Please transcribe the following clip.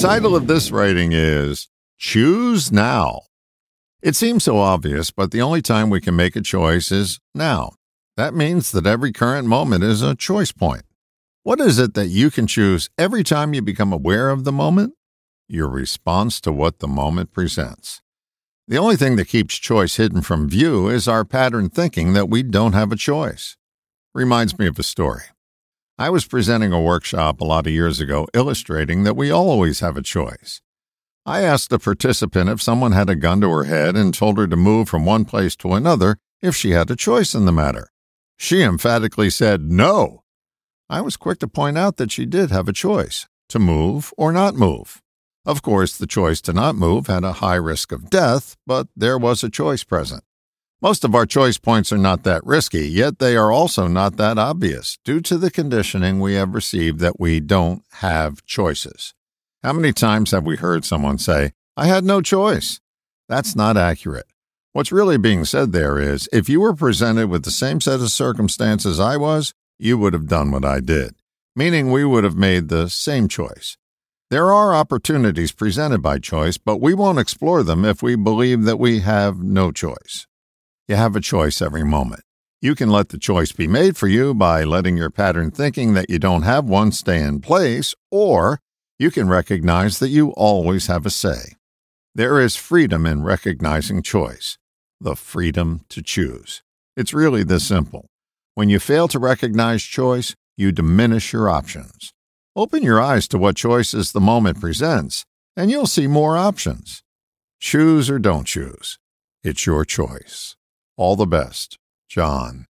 title of this writing is Choose Now. It seems so obvious, but the only time we can make a choice is now. That means that every current moment is a choice point. What is it that you can choose every time you become aware of the moment? Your response to what the moment presents. The only thing that keeps choice hidden from view is our pattern thinking that we don't have a choice. Reminds me of a story. I was presenting a workshop a lot of years ago illustrating that we always have a choice. I asked a participant if someone had a gun to her head and told her to move from one place to another if she had a choice in the matter. She emphatically said no. I was quick to point out that she did have a choice to move or not move. Of course, the choice to not move had a high risk of death, but there was a choice present. Most of our choice points are not that risky, yet they are also not that obvious due to the conditioning we have received that we don't have choices. How many times have we heard someone say, I had no choice? That's not accurate. What's really being said there is if you were presented with the same set of circumstances I was, you would have done what I did, meaning we would have made the same choice. There are opportunities presented by choice, but we won't explore them if we believe that we have no choice. You have a choice every moment. You can let the choice be made for you by letting your pattern thinking that you don't have one stay in place, or you can recognize that you always have a say. There is freedom in recognizing choice, the freedom to choose. It's really this simple. When you fail to recognize choice, you diminish your options. Open your eyes to what choices the moment presents, and you'll see more options. Choose or don't choose. It's your choice. All the best, John.